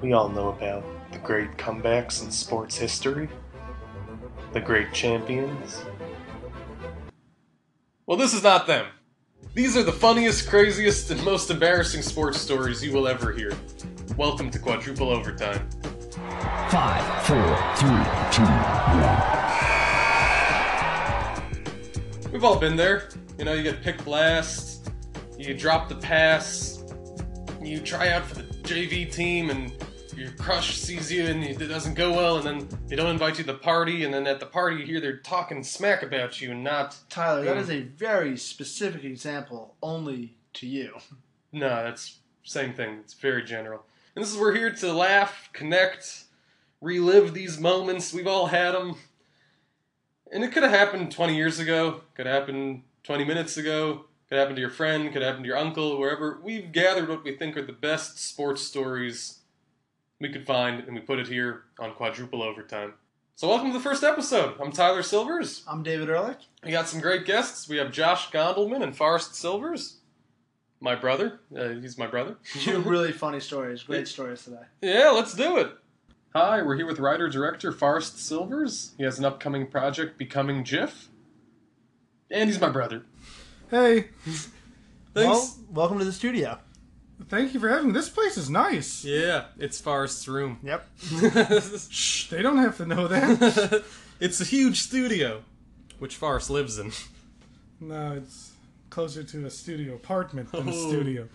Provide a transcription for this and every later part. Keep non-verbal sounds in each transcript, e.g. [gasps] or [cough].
We all know about the great comebacks in sports history, the great champions. Well, this is not them. These are the funniest, craziest, and most embarrassing sports stories you will ever hear. Welcome to Quadruple Overtime. Five, four, three, two, one. We've all been there. You know, you get picked last, you drop the pass, you try out for the JV team, and your crush sees you and it doesn't go well, and then they don't invite you to the party, and then at the party you hear they're talking smack about you and not. Tyler, that Mm. a very specific example only to you. No, that's same thing. It's very general. And this is we're here to laugh, connect, relive these moments. We've all had them. And it could have happened 20 years ago, could have happened 20 minutes ago, could happen to your friend, could happen to your uncle, wherever. We've gathered what we think are the best sports stories we could find, and we put it here on Quadruple Overtime. So, welcome to the first episode. I'm Tyler Silvers. I'm David Ehrlich. We got some great guests. We have Josh Gondelman and Forrest Silvers. My brother. Uh, he's my brother. [laughs] Two really [laughs] funny stories, great stories today. Yeah, let's do it. Hi, we're here with writer director Forrest Silvers. He has an upcoming project, Becoming Jiff. And he's my brother. Hey, [laughs] Thanks. Well, welcome to the studio. Thank you for having me. This place is nice. yeah, it's Forrest's room. Yep. [laughs] Shh, they don't have to know that. [laughs] it's a huge studio, which Forrest lives in. no, it's closer to a studio apartment than a Oh. studio.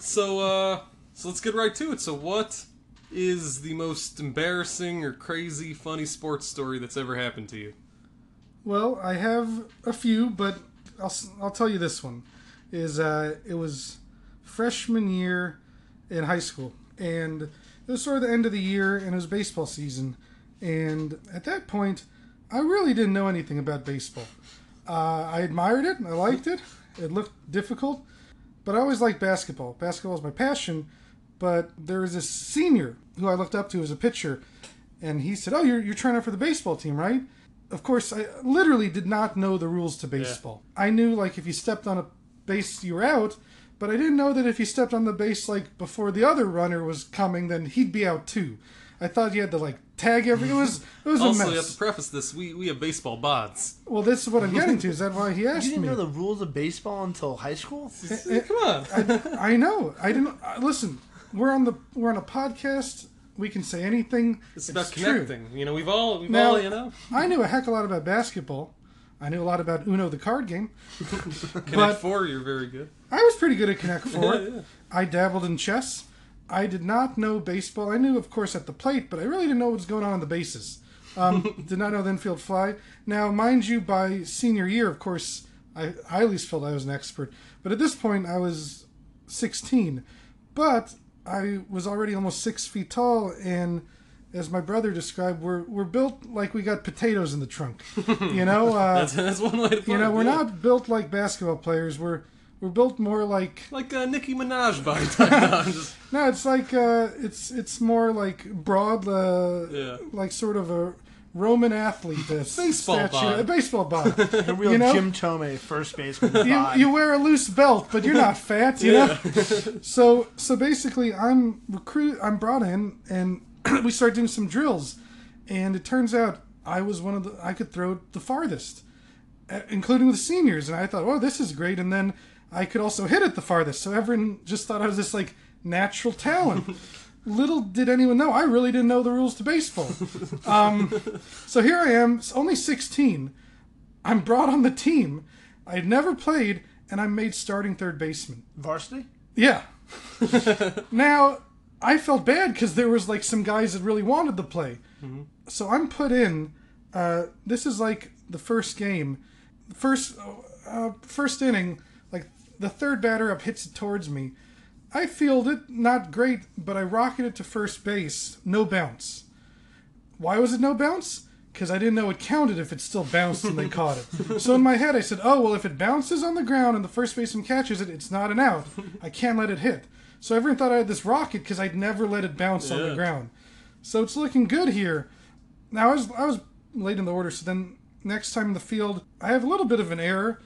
So, uh, so let's get right to it. So, what is the most embarrassing or crazy, funny sports story that's ever happened to you? Well, I have a few, but I'll s- I'll tell you this one is uh, it was freshman year in high school, and it was sort of the end of the year, and it was baseball season, and at that point, I really didn't know anything about baseball. Uh, I admired it, I liked it. It looked difficult, but I always liked basketball. Basketball is my passion. But there was this senior who I looked up to as a pitcher, and he said, "Oh, you're you're trying out for the baseball team, right?" Of course, I literally did not know the rules to baseball. I knew like if you stepped on a base, you were out, but I didn't know that if you stepped on the base like before the other runner was coming, then he'd be out too. I thought you had to like tag every. It was it was a mess. Also, you mess. have to preface this: we we have baseball bods. Well, this is what I'm [laughs] getting to. Is that why he asked me? You didn't me? know the rules of baseball until high school? [laughs] Come on. I know. I didn't uh, listen. We're on the we're on a podcast. We can say anything. It's about true. connecting. You know, we've all we've Now- all you know I knew a heck of a lot about basketball. I knew a lot about Uno, the card game. [laughs] Connect Four. You're very good. I was pretty good at Connect Four. [laughs] Yeah. I dabbled in chess. I did not know baseball. I knew, of course, at the plate, but I really didn't know what was going on on the bases. Um, [laughs] did not know the infield fly. Now, mind you, by senior year, of course, I, I at least felt I was an expert. But at this point, I was 16. But I was already almost six feet tall, and as my brother described, we're, we're built like we got potatoes in the trunk. You know, [laughs] uh, That's, that's one way to put it. you know, it, we're yeah. not built like basketball players. We're we're built more like [laughs] like uh, Nicki Minaj body type. No, just- [laughs] no, it's like uh, it's it's more like broad, uh, Yeah. like sort of a Roman athlete. A Baseball statue, bod. a baseball bod. A real You know? Jim Thome first baseman. you, you wear a loose belt, but you're not fat. You know. So so basically, I'm recruit. I'm brought in, and [clears throat] we start doing some drills, and it turns out I was one of the I could throw the farthest, uh, including the seniors, and I thought, oh, this is great, and then I could also hit it the farthest. So everyone just thought I was this like natural talent. [laughs] Little did anyone know, I really didn't know the rules to baseball. Um, so here I am, only 16. I'm brought on the team. I had never played, and I'm made starting third baseman. Varsity? Yeah. [laughs] now, I felt bad because there was like some guys that really wanted to play. So I'm put in. Uh, this is like the first game, first uh, first inning. Like the third batter up hits it towards me. I field it, not great, but I rocket it to first base, no bounce. Why was it no bounce? Because I didn't know it counted if it still bounced and they [laughs] caught it. So in my head, I said, "Oh well, if it bounces on the ground and the first baseman catches it, it's not an out. I can't let it hit." So everyone thought I had this rocket because I'd never let it bounce on the ground. So it's looking good here. Now I was I was late in the order, so then next time in the field, I have a little bit of an error,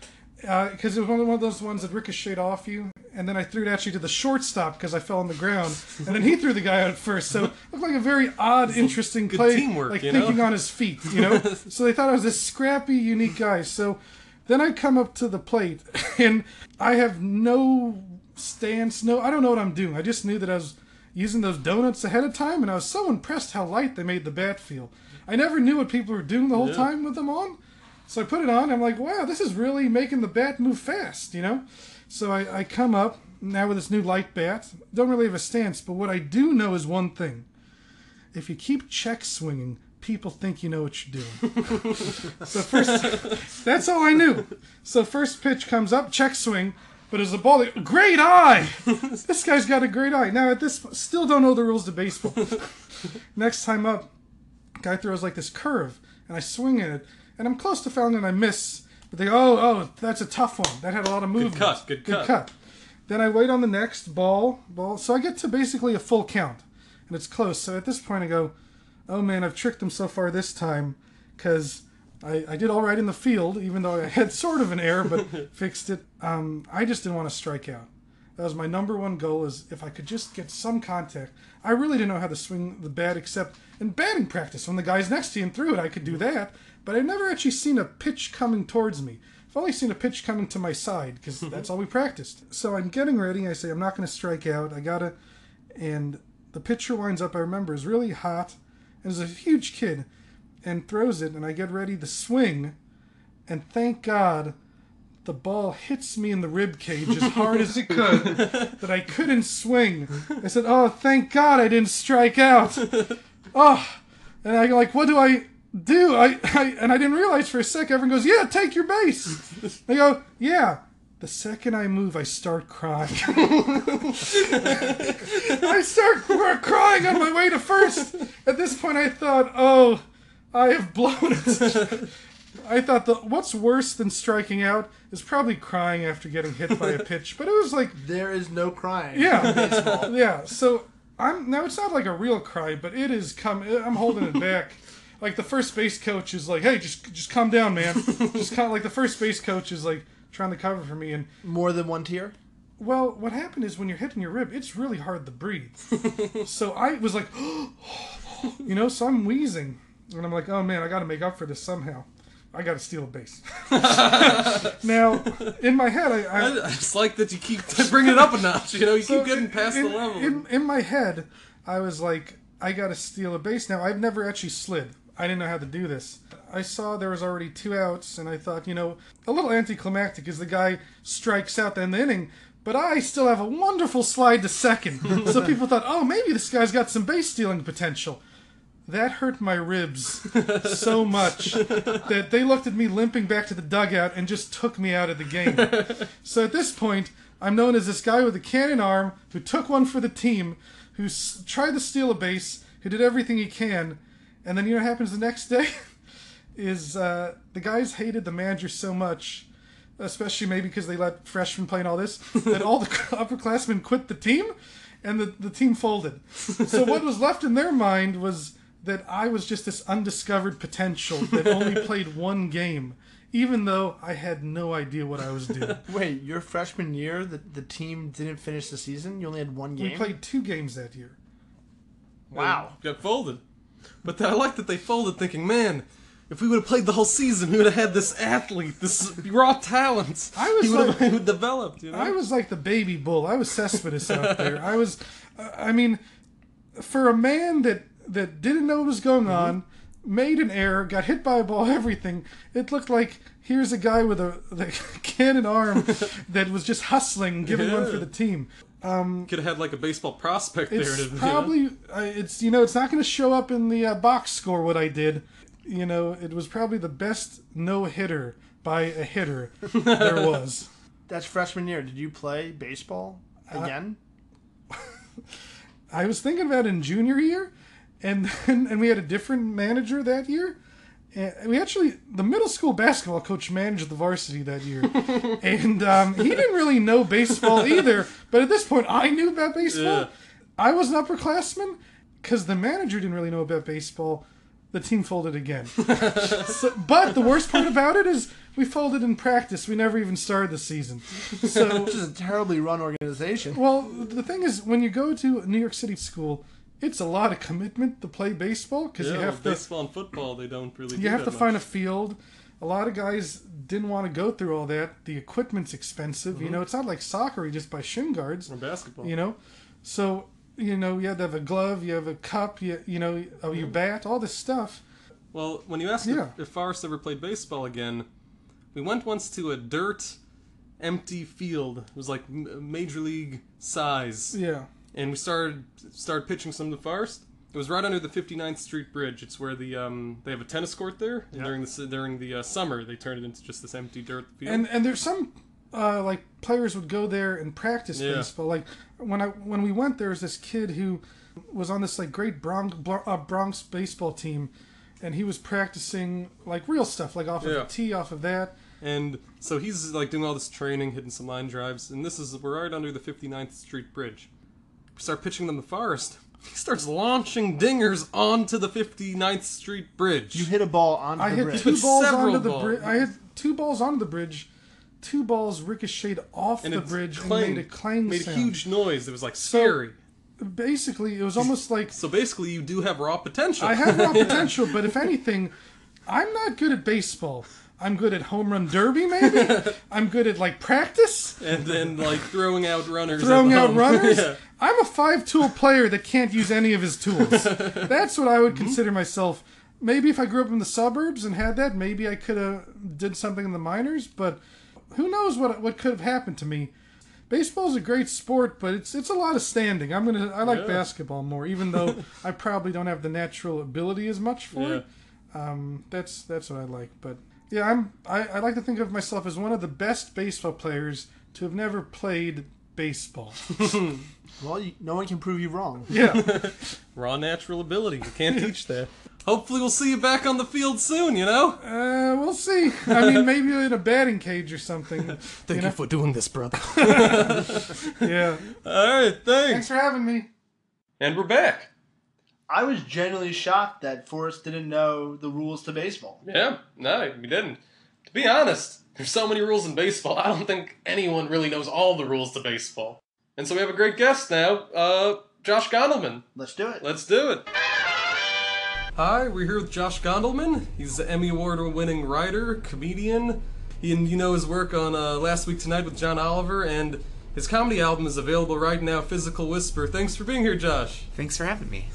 uh, because it was one of one of those ones that ricocheted off you, and then I threw it actually to the shortstop because I fell on the ground, and then he threw the guy out first. So it looked like a very odd, interesting good play, teamwork, like you know? thinking on his feet, you know. [laughs] so they thought I was this scrappy, unique guy. So then I come up to the plate, [laughs] and I have no stance, no, I don't know what I'm doing. I just knew that I was using those donuts ahead of time, and I was so impressed how light they made the bat feel. I never knew what people were doing the whole Yeah. time with them on. So I put it on. I'm like, wow, this is really making the bat move fast, you know? So I, I come up now with this new light bat. Don't really have a stance, but what I do know is one thing. If you keep check swinging, people think you know what you're doing. [laughs] so first, that's all I knew. So first pitch comes up, check swing, but as a ball, great eye. [laughs] this guy's got a great eye. Now at this, still don't know the rules to baseball. [laughs] Next time up, guy throws like this curve, and I swing at it, and I'm close to fouling and I miss. But they go, oh, oh, that's a tough one. That had a lot of movement. Good cut, good cut. cut. Then I wait on the next ball, ball. So I get to basically a full count, and it's close. So at this point, I go, oh man, I've tricked them so far this time, because I, I did all right in the field, even though I had sort of an error, but [laughs] fixed it. Um, I just didn't want to strike out. That was my number one goal. Is if I could just get some contact. I really didn't know how to swing the bat except in batting practice. When the guys next to him threw it, I could do that. But I've never actually seen a pitch coming towards me. I've only seen a pitch coming to my side because [laughs] that's all we practiced. So I'm getting ready. I say I'm not going to strike out. I gotta, and the pitcher winds up. I remember is really hot, and is a huge kid, and throws it. And I get ready to swing, and thank God the ball hits me in the rib cage as hard as it could [laughs] that I couldn't swing. I said, "Oh, thank God I didn't strike out." [laughs] Oh, and I go like, "What do I do?" I, I and I didn't realize for a sec. Everyone goes, "Yeah, take your base." I go, "Yeah." The second I move, I start crying. [laughs] I start crying on my way to first. At this point, I thought, "Oh, I have blown it." [laughs] I thought the what's worse than striking out is probably crying after getting hit by a pitch. But it was like, There is no crying. yeah, [laughs] yeah. So I'm now it's not like a real cry, but it is come. I'm holding it back. [laughs] Like the first base coach is like, "Hey, just just calm down, man." just kind of like the first base coach is like trying to cover for me. And More than one tear. well, what happened is when you're hitting your rib, it's really hard to breathe. so I was like, [gasps] you know, so I'm wheezing, and I'm like, oh man, I got to make up for this somehow. I got to steal a base. [laughs] now, in my head, I, I I, I just like that you keep bringing it up a notch. You know, you so keep getting past in, the level. In, in my head, I was like, I got to steal a base. Now, I've never actually slid. I didn't know how to do this. I saw there was already two outs, and I thought, you know, a little anticlimactic as the guy strikes out the end of the inning, but I still have a wonderful slide to second. [laughs] so people thought, oh, maybe this guy's got some base stealing potential. That hurt my ribs [laughs] so much that they looked at me limping back to the dugout and just took me out of the game. [laughs] So at this point, I'm known as this guy with a cannon arm who took one for the team, who s- tried to steal a base, who did everything he can, and then you know what happens the next day? [laughs] is uh, the guys hated the manager so much, especially maybe because they let freshmen play and all this, that all the upperclassmen quit the team, and the, the team folded. So what was left in their mind was that I was just this undiscovered potential that only [laughs] played one game, even though I had no idea what I was doing. [laughs] Wait, your freshman year, the, the team didn't finish the season? You only had one game? We played two games that year. Wow. got folded. But I like that they folded, thinking, man, if we would have played the whole season, we would have had this athlete, this [laughs] raw talent. I was he would like- have developed. You know, I was like the baby bull. I was Cespedes out there. I was, uh, I mean, for a man that that didn't know what was going Mm-hmm. on, made an error, got hit by a ball, [laughs] everything. It looked like here's a guy with a [laughs] the cannon arm [laughs] that was just hustling, giving one for the team. Um, could have had like a baseball prospect there. It's to- you know? probably uh, it's you know it's not going to show up in the uh, box score what I did. You know, it was probably the best no hitter by a hitter there was. That's freshman year. Did you play baseball Uh, again? I was thinking about it in junior year, and then and we had a different manager that year. And we actually the middle school basketball coach managed the varsity that year, [laughs] and um, he didn't really know baseball either. But at this point, I knew about baseball. Yeah. I was an upperclassman because the manager didn't really know about baseball. the team folded again. [laughs] so, but the worst part about it is we folded in practice. We never even started the season. So [laughs] Which is a terribly run organization. Well, the thing is, when you go to New York City school, it's a lot of commitment to play baseball because Yeah, you have to baseball and football, they don't really. you do have to find a field. A lot of guys didn't want to go through all that. The equipment's expensive. Mm-hmm. You know, it's not like soccer. You just buy shin guards. or basketball. You know, so you know you have to have a glove. You have a cup. You you know oh, your bat. All this stuff. Well, when you asked Yeah. if, if Forrest ever played baseball again, we went once to a dirt, empty field. It was like major league size, Yeah. And we started started pitching some to Forrest. It was right under the 59th Street Bridge. It's where the um they have a tennis court there. And during the during the uh, summer, they turned it into just this empty dirt field. And and there's some uh, like players would go there and practice Yeah. baseball. Like when I when we went, there was this kid who was on this like great Bronx uh, Bronx baseball team, and he was practicing like real stuff, like off of Yeah. a tee, off of that. And so he's like doing all this training, hitting some line drives, and this is we're right under the 59th Street Bridge. We start pitching them the Forrest. He starts launching dingers onto the 59th Street Bridge. You hit a ball onto I the hit bridge. two balls Several onto the balls. bridge. I hit two balls onto the bridge. Two balls ricocheted off and the it bridge clanged, and made a clang made sound. a huge noise. It was like scary. Basically, it was almost like So basically, you do have raw potential. I have raw [laughs] potential, but if anything, I'm not good at baseball. I'm good at home run derby, maybe. [laughs] I'm good at like practice, and then like throwing out runners. throwing out home. runners. [laughs] yeah. I'm a five tool player that can't use any of his tools. [laughs] That's what I would consider myself. Maybe if I grew up in the suburbs and had that, maybe I could have did something in the minors. But who knows what what could have happened to me? Baseball's a great sport, but it's it's a lot of standing. I'm gonna I like Yeah. basketball more, even though I probably don't have the natural ability as much for Yeah. it. Um, that's that's what I like. But yeah, I'm I, I like to think of myself as one of the best baseball players to have never played baseball. [laughs] Well, you, no one can prove you wrong. Yeah. [laughs] Raw natural ability. You can't teach that. Hopefully, we'll see you back on the field soon. You know. Uh, we'll see. I mean, maybe in a batting cage or something. [laughs] Thank know? for doing this, brother. Yeah. All right, Thanks thanks. for having me. And we're back. I was genuinely shocked that Forrest didn't know the rules to baseball. Yeah, no, we didn't. To be honest, there's so many rules in baseball. I don't think anyone really knows all the rules to baseball. And so we have a great guest now, uh, Josh Gondelman. Let's do it. Let's do it. Hi, we're here with Josh Gondelman. He's an Emmy Award-winning writer, comedian. He, and you know his work on uh, Last Week Tonight with John Oliver, and his comedy album is available right now, Physical Whisper. Thanks for being here, Josh. Thanks for having me.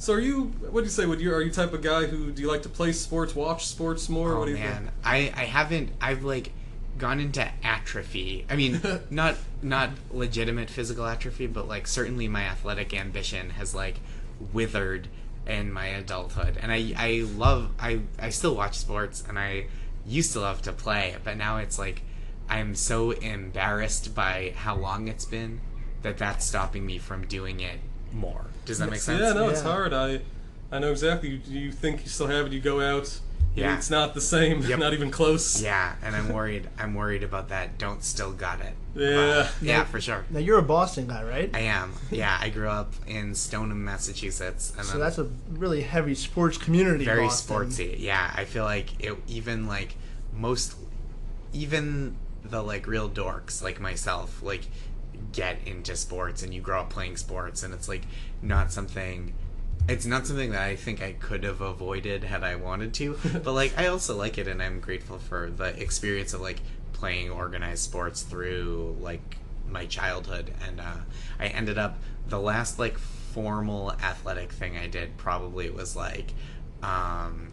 So, are you? What do you say? Would you are you type of guy who do you like to play sports, watch sports more? Oh what do oh, you man, I I haven't. I've like gone into atrophy. I mean, [laughs] not not legitimate physical atrophy, but like certainly my athletic ambition has like withered in my adulthood. And I I love I I still watch sports, and I used to love to play, but now it's like I'm so embarrassed by how long it's been that that's stopping me from doing it more. Does that make sense? Yeah, no, it's Yeah. hard. I I know exactly. You, you think you still have it? You go out. Yeah. It's not the same. [laughs] Yep. Not even close. Yeah, and I'm [laughs] worried. I'm worried about that. Don't still got it. Yeah. Yeah, [laughs] for sure. Now you're a Boston guy, right? I am. Yeah, I grew up in Stoneham, Massachusetts, and So then that's a really heavy sports community. very Boston. sportsy. Yeah, I feel like it. Even like most, even the like real dorks like myself, like get into sports, and you grow up playing sports, and it's like not something. It's not something that I think I could have avoided had I wanted to, [laughs] but like I also like it, and I'm grateful for the experience of like playing organized sports through like my childhood, and uh, I ended up the last like formal athletic thing I did probably was like um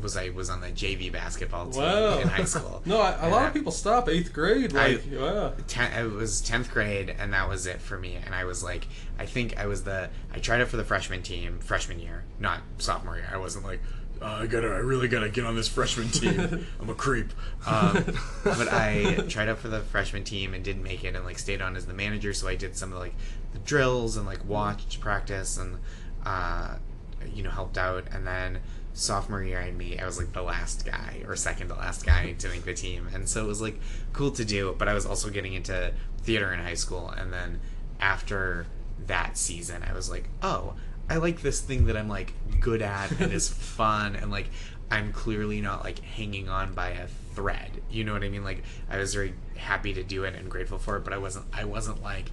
was I was on the JV basketball team Wow. in high school. [laughs] No, I, a lot Yeah. of people stop eighth grade. I- Like, wow. Ten, it was 10th grade and that was it for me and i was like i think i was the i tried out for the freshman team freshman year not sophomore year i wasn't like uh, i gotta i really gotta get on this freshman team [laughs] i'm a creep um, but i tried out for the freshman team and didn't make it and like stayed on as the manager so i did some of like the drills and like watched practice and uh, you know helped out and then sophomore year I me I was like the last guy or second to last guy mm-hmm. to make the team and so it was like cool to do but I was also getting into theater in high school and then after that season I was like oh I like this thing that I'm like good at and is [laughs] fun and like I'm clearly not like hanging on by a thread. You know what I mean? Like I was very happy to do it and grateful for it, but I wasn't I wasn't like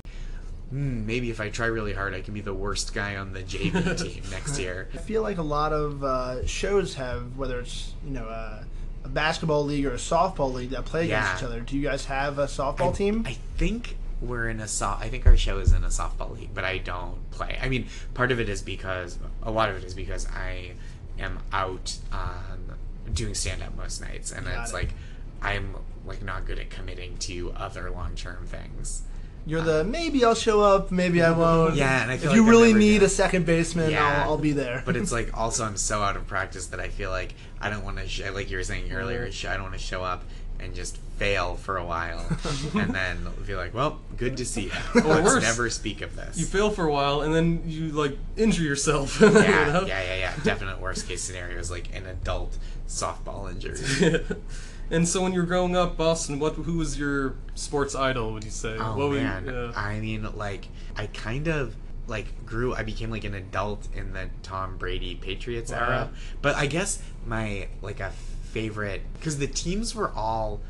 hmm, maybe if I try really hard I can be the worst guy on the JV [laughs] team next year. I feel like a lot of uh, shows have, whether it's you know uh, a basketball league or a softball league that play against Yeah. each other. Do you guys have a softball team? I think we're in a soft. I think our show is in a softball league, but I don't play. I mean, part of it is because a lot of it is because I am out um, doing stand up most nights, and Got it's it. like I'm like not good at committing to other long term things. You're the maybe I'll show up, maybe I won't. Yeah, and I feel if you like I'm really need gonna- a second baseman, Yeah. I'll, I'll be there. But it's [laughs] like also I'm so out of practice that I feel like I don't want to sh- like you were saying earlier. I don't want to show up and just fail for a while [laughs] and then be like, well, good to see you. Or Let's worse, never speak of this. You fail for a while, and then you like injure yourself. [laughs] yeah, you yeah, know? yeah, yeah. Definite worst case scenario is like an adult softball injury. And so when you were growing up, Boston, what who was your sports idol? Would you say? Oh what would you- man, yeah. I mean, like I kind of like grew. I became like an adult in the Tom Brady Patriots Wow. era. But I guess my like a favorite because the teams were all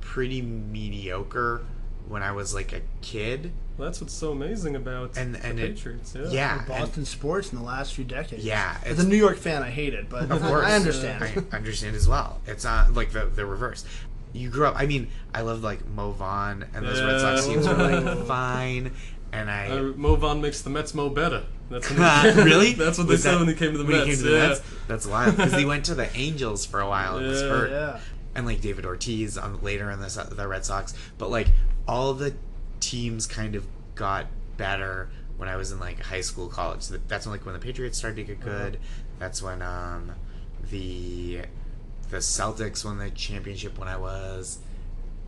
pretty mediocre when I was like a kid. That's what's so amazing about And- the it- Patriots. Yeah. Yeah, and- Boston sports in the last few decades. Yeah, As a New York fan, I hate it, but Of I- course, I understand. I understand as well. It's not like the the reverse. You grew up. I mean, I loved like Mo Vaughn and those Red Sox teams were like fine, and I Uh, Mo Vaughn makes the Mets mo better. That's what [laughs] really? [laughs] That's what they Was said that- when he came to the when Mets. He came to the yeah. Mets? That's wild because he went to the Angels for a while and was Yeah. hurt. yeah. And like David Ortiz on later in the the Red Sox, but like all the teams kind of got better when I was in like high school, college. So that's when like when the Patriots started to get good. That's when um the the Celtics won the championship when I was.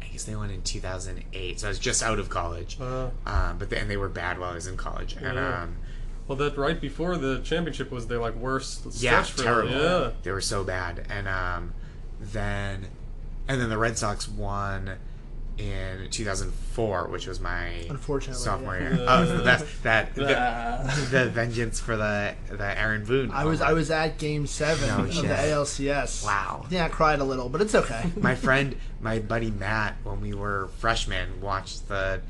I guess they won in 2008, so I was just out of college. Uh, Um, but then they were bad while I was in college, and Yeah. um, well, that right before the championship was their like worst yeah, terrible. Yeah. They were so bad, and um, then and then the Red Sox won in 2004, which was my Unfortunately, sophomore yeah. year. [laughs] Oh, so that's that [laughs] the, the vengeance for the the Aaron Boone. I was I was at Game Seven No of shit. the ALCS. Wow. Yeah, I cried a little, but it's okay. [laughs] my friend, my buddy Matt, when we were freshmen, watched the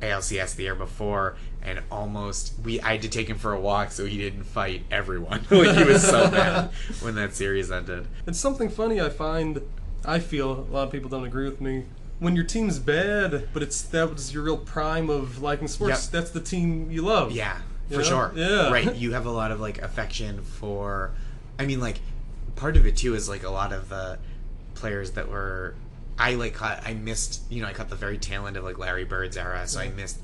ALCS the year before, and almost we I had to take him for a walk so he didn't fight everyone. like he was so mad when that series ended. It's something funny I find. I feel a lot of people don't agree with me. When your team's bad, but it's that was your real prime of liking sports. Yep. That's the team you love. Yeah, You for know? sure. Yeah. Right. You have a lot of like affection for. I mean, like part of it too is like a lot of the players that were. I like caught. I missed. You know, I caught the very tail end of like Larry Bird's era, so I missed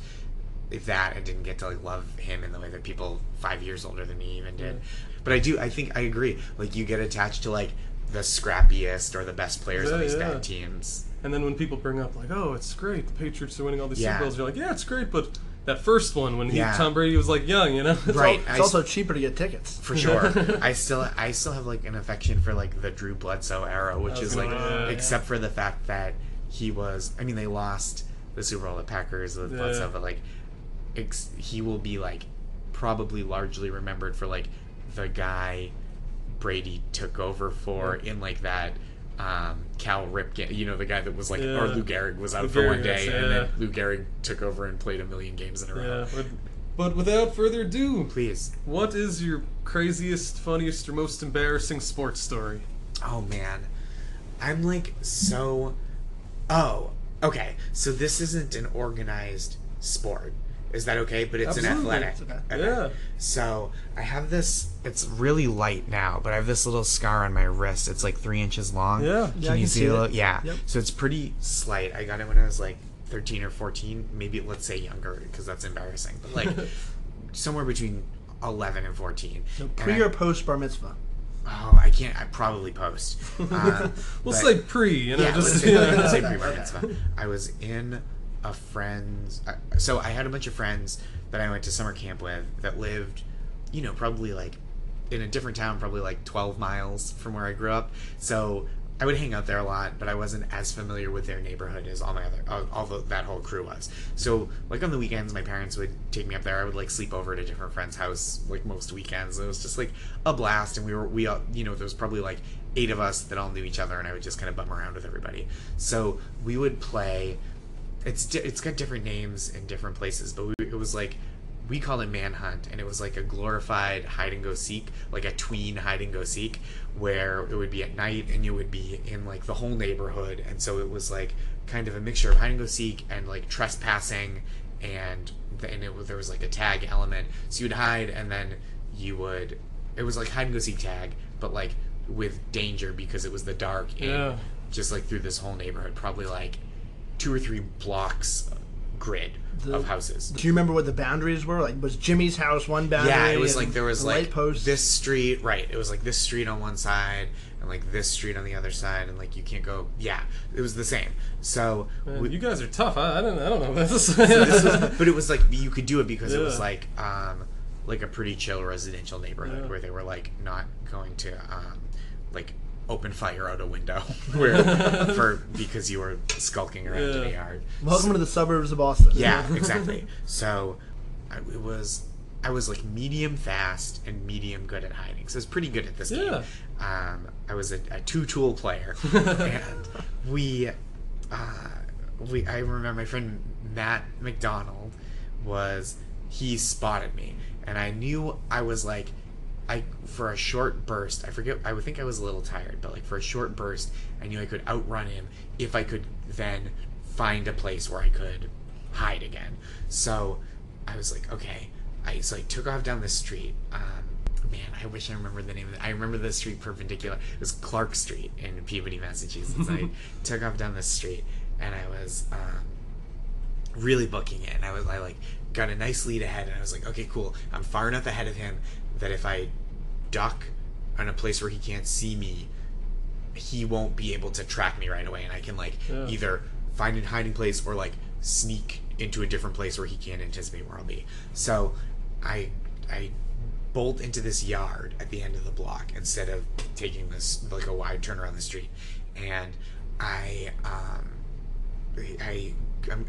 that and didn't get to like love him in the way that people five years older than me even did. But I do. I think I agree. Like you get attached to like the scrappiest or the best players on these yeah. bad teams. And then when people bring up like, "Oh, it's great, the Patriots are winning all these Yeah. Super Bowls," you're like, "Yeah, it's great," but that first one when he, Yeah. Tom Brady was like young, you know, [laughs] It's Right. It's I also cheaper to get tickets. for sure. [laughs] I still I still have like an affection for like the Drew Bledsoe era, which is like Yeah. except for the fact that he was I mean they lost the Super Bowl to Packers with Yeah. Bledsoe, but like ex- he will be like probably largely remembered for like the guy Brady took over for in like that um, Cal Ripken, you know, the guy that was like, or Lou Gehrig was out Lou for one day, yes, and then. Lou Gehrig took over and played a million games in a row. Yeah. But, but without further ado, Please. what is your craziest, funniest, or most embarrassing sports story? Oh man, I'm like so. Oh, okay. So this isn't an organized sport. Is that okay? But it's Absolutely. an athletic. It's okay. Yeah. So I have this. It's really light now, but I have this little scar on my wrist. It's like three inches long. Yeah. Can Yeah, you can see see it? little- Yeah. Yep. So it's pretty slight. I got it when I was like 13 or 14. Maybe let's say younger because that's embarrassing. But like [laughs] somewhere between 11 and 14. And Pre I- or post bar mitzvah? Oh, I can't. I probably post. [laughs] Uh, We'll but- say pre, you know, yeah, just let's [laughs] say, yeah. let's say pre-bar mitzvah. I was in a friend's. Uh, so I had a bunch of friends that I went to summer camp with that lived, you know, probably like in a different town, probably like 12 miles from where I grew up. So I would hang out there a lot, but I wasn't as familiar with their neighborhood as all my other all, all the, that whole crew was. So like on the weekends, my parents would take me up there. I would like sleep over at a different friend's house like most weekends. It was just like a blast, and we were we all you know there was probably like eight of us that all knew each other, and I would just kind of bum around with everybody. So we would play. It's di- it's got different names in different places, but we, it was like we called it manhunt and it was like a glorified hide and go seek like a tween hide and go seek where it would be at night and you would be in like the whole neighborhood and so it was like kind of a mixture of hide and go seek and like trespassing and then it there was like a tag element so you'd hide and then you would it was like hide and go seek tag but like with danger because it was the dark and Yeah. just like through this whole neighborhood probably like two or three blocks grid of houses Do you remember what the boundaries were? Like, was Jimmy's house one boundary? yeah, it was like there was the like light posts? this street, right? It was like this street on one side and like this street on the other side, and like you can't go. Yeah, it was the same. So, Man, we, you guys are tough. I, I don't. I don't know this. this was, [laughs] but it was like you could do it because it was like um like a pretty chill residential neighborhood Yeah. where they were like not going to um like open fire out a window [laughs] where [laughs] for because you were skulking around in a yard. Welcome to the suburbs of Boston. Yeah, [laughs] exactly. So I, it was I was like medium fast and medium good at hiding. So I was pretty good at this Yeah. game. Um, I was a, a two tool player, and we uh, we I remember my friend Matt McDonald was he spotted me, and I knew I was like. I for a short burst, I forget. I would think I was a little tired, but like for a short burst, I knew I could outrun him if I could then find a place where I could hide again. So I was like, okay. I so I took off down the street. Um, man, I wish I remembered the name of it. I remember the street perpendicular. It was Clark Street in Peabody, Massachusetts. I [laughs] took off down the street, and I was um, really booking it. And I was I like got a nice lead ahead, and I was like, okay, cool. I'm far enough ahead of him that if I duck in a place where he can't see me, he won't be able to track me right away, and I can like Yeah. either find a hiding place or like sneak into a different place where he can't anticipate where I'll be. So I I bolt into this yard at the end of the block instead of taking this like a wide turn around the street, and I um I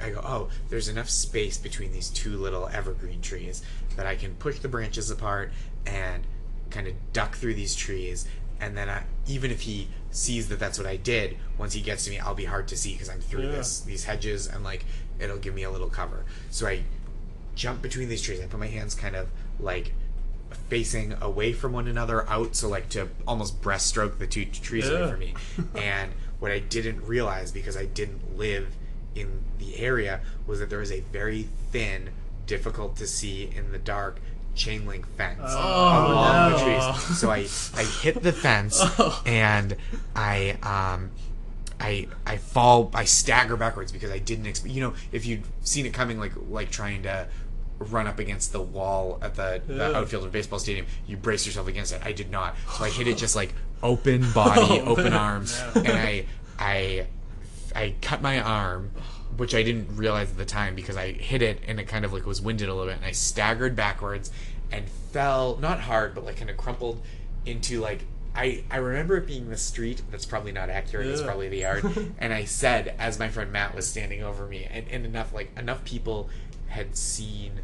I go oh there's enough space between these two little evergreen trees that I can push the branches apart and kind of duck through these trees and then I, even if he sees that that's what I did once he gets to me I'll be hard to see because I'm through Yeah. this these hedges and like it'll give me a little cover. So I jump between these trees. I put my hands kind of like facing away from one another out so like to almost breaststroke the two trees away from me. [laughs] And what i didn't realize because i didn't live in the area was that there was a very thin difficult to see in the dark chain link fence along the trees. So i i hit the fence [laughs] and i um I I fall I stagger backwards because I didn't expect you know if you'd seen it coming like like trying to run up against the wall at the, the outfield of a baseball stadium you brace yourself against it. I did not. So I hit it just like open body Oh, [laughs] open man. arms and I I I cut my arm which I didn't realize at the time because I hit it and it kind of like was winded a little bit and I staggered backwards and fell not hard but like kind of crumpled into like I, I remember it being the street. That's probably not accurate. It's probably the yard. [laughs] and I said, as my friend Matt was standing over me, and, and enough like enough people had seen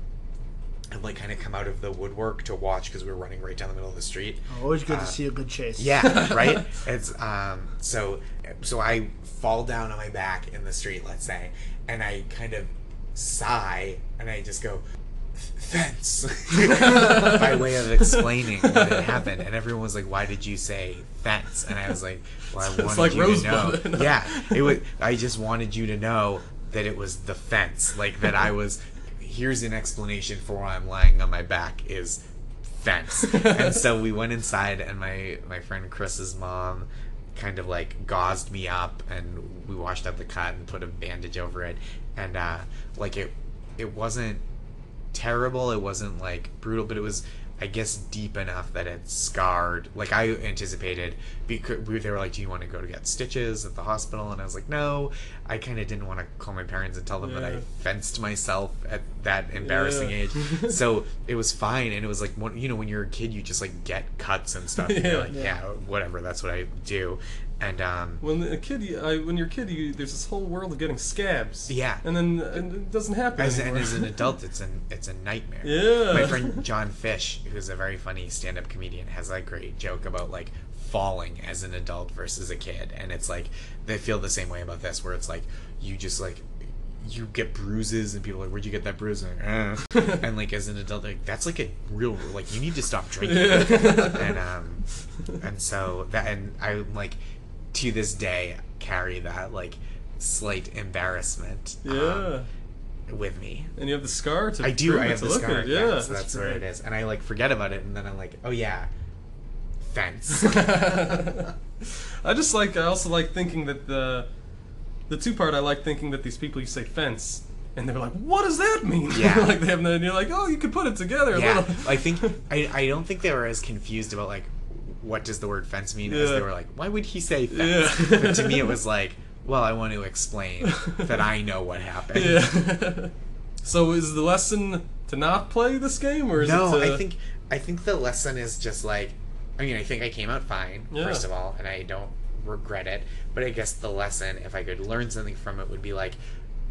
and like kind of come out of the woodwork to watch because we were running right down the middle of the street. Always good Uh, to see a good chase. Yeah, [laughs] right. It's um. So so I fall down on my back in the street, let's say, and I kind of sigh, and I just go fence [laughs] by way of explaining [laughs] what had happened, and everyone was like, "Why did you say fence?" And I was like, "Well, I wanted like you to know." Rosebud. yeah, it was. I just wanted you to know that it was the fence, like that I was. Here's an explanation for why I'm lying on my back is fence. [laughs] and so we went inside, and my my friend Chris's mom kind of like gauzed me up, and we washed out the cut and put a bandage over it, and uh, like it it wasn't terrible. It wasn't like brutal, but it was, I guess, deep enough that it scarred. Like I anticipated, because they were like, "Do you want to go to get stitches at the hospital?" And I was like, "No." I kind of didn't want to call my parents and tell them that I fenced myself at that embarrassing Yeah. [laughs] age. So it was fine, and it was like, one- you know, when you're a kid, you just like get cuts and stuff. And [laughs] Yeah. you're like, yeah, whatever. That's what I do. And um, When a kid, you- I, when you're a kid, you, there's this whole world of getting scabs. Yeah. And then and it doesn't happen as, and as an adult, [laughs] it's an it's a nightmare. Yeah. My friend John Fish, who's a very funny stand-up comedian, has a great joke about like falling as an adult versus a kid, and it's like they feel the same way about this, where it's like you just like you get bruises and people are like where'd you get that bruise and, like, "Uh." [laughs] and like as an adult like that's like a real like you need to stop drinking and um and so that and i like to this day carry that like slight embarrassment um, yeah. with me and you have the scar to I do. I have the look scar. at Yeah, Yeah. so that's where it is, and I like forget about it, and then I'm like, oh yeah, fence. [laughs] [laughs] I just like. I also like thinking that the the two part. I like thinking that these people you say fence. And they're like, "What does that mean?" [laughs] Yeah. like they have no. And you're like, "Oh, you could put it together." a yeah, little." I think I, I don't think they were as confused about like what does the word fence mean as Yeah. they were like, why would he say fence? Yeah. but to me, it was like, well, I want to explain that I know what happened. Yeah. so is the lesson to not play this game, or is No, it? To... I think I think the lesson is just like I mean, I think I came out fine, Yeah. first of all, and I don't regret it. But I guess the lesson, if I could learn something from it, would be like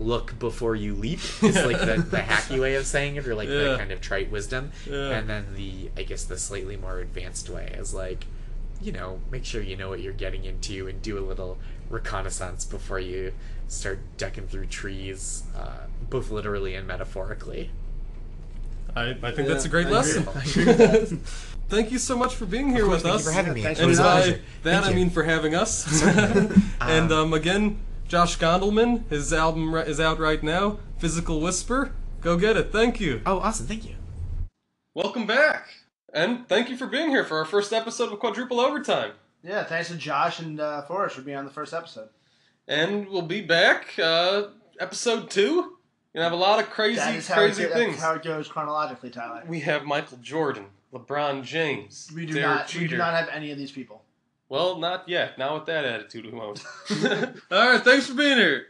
look before you leap. It's like the, the [laughs] hacky way of saying it, or like Yeah. the kind of trite wisdom. Yeah. And then the I guess the slightly more advanced way is like, you know, make sure you know what you're getting into and do a little reconnaissance before you start ducking through trees, uh, both literally and metaphorically. I, I think that's a great I lesson. I [laughs] agree with that. Thank you so much for being here course, with thank us. you for having me. thanks And was a having by that Thank I you. mean for having us. [laughs] and um, again, Josh Gondelman, his album is out right now. Physical Whisper. Go get it. Thank you. Oh, awesome! Thank you. Welcome back. And thank you for being here for our first episode of Quadruple Overtime. Yeah, thanks to Josh and uh, Forrest for being on the first episode. And we'll be back, uh, episode two. Gonna have a lot of crazy, That is how it, crazy go- things. that's how it goes chronologically, Tyler. We have Michael Jordan, LeBron James, We do Derek not. We do not have any of these people. Well, not yet. Not with that attitude, we won't. [laughs] All right, thanks for being here.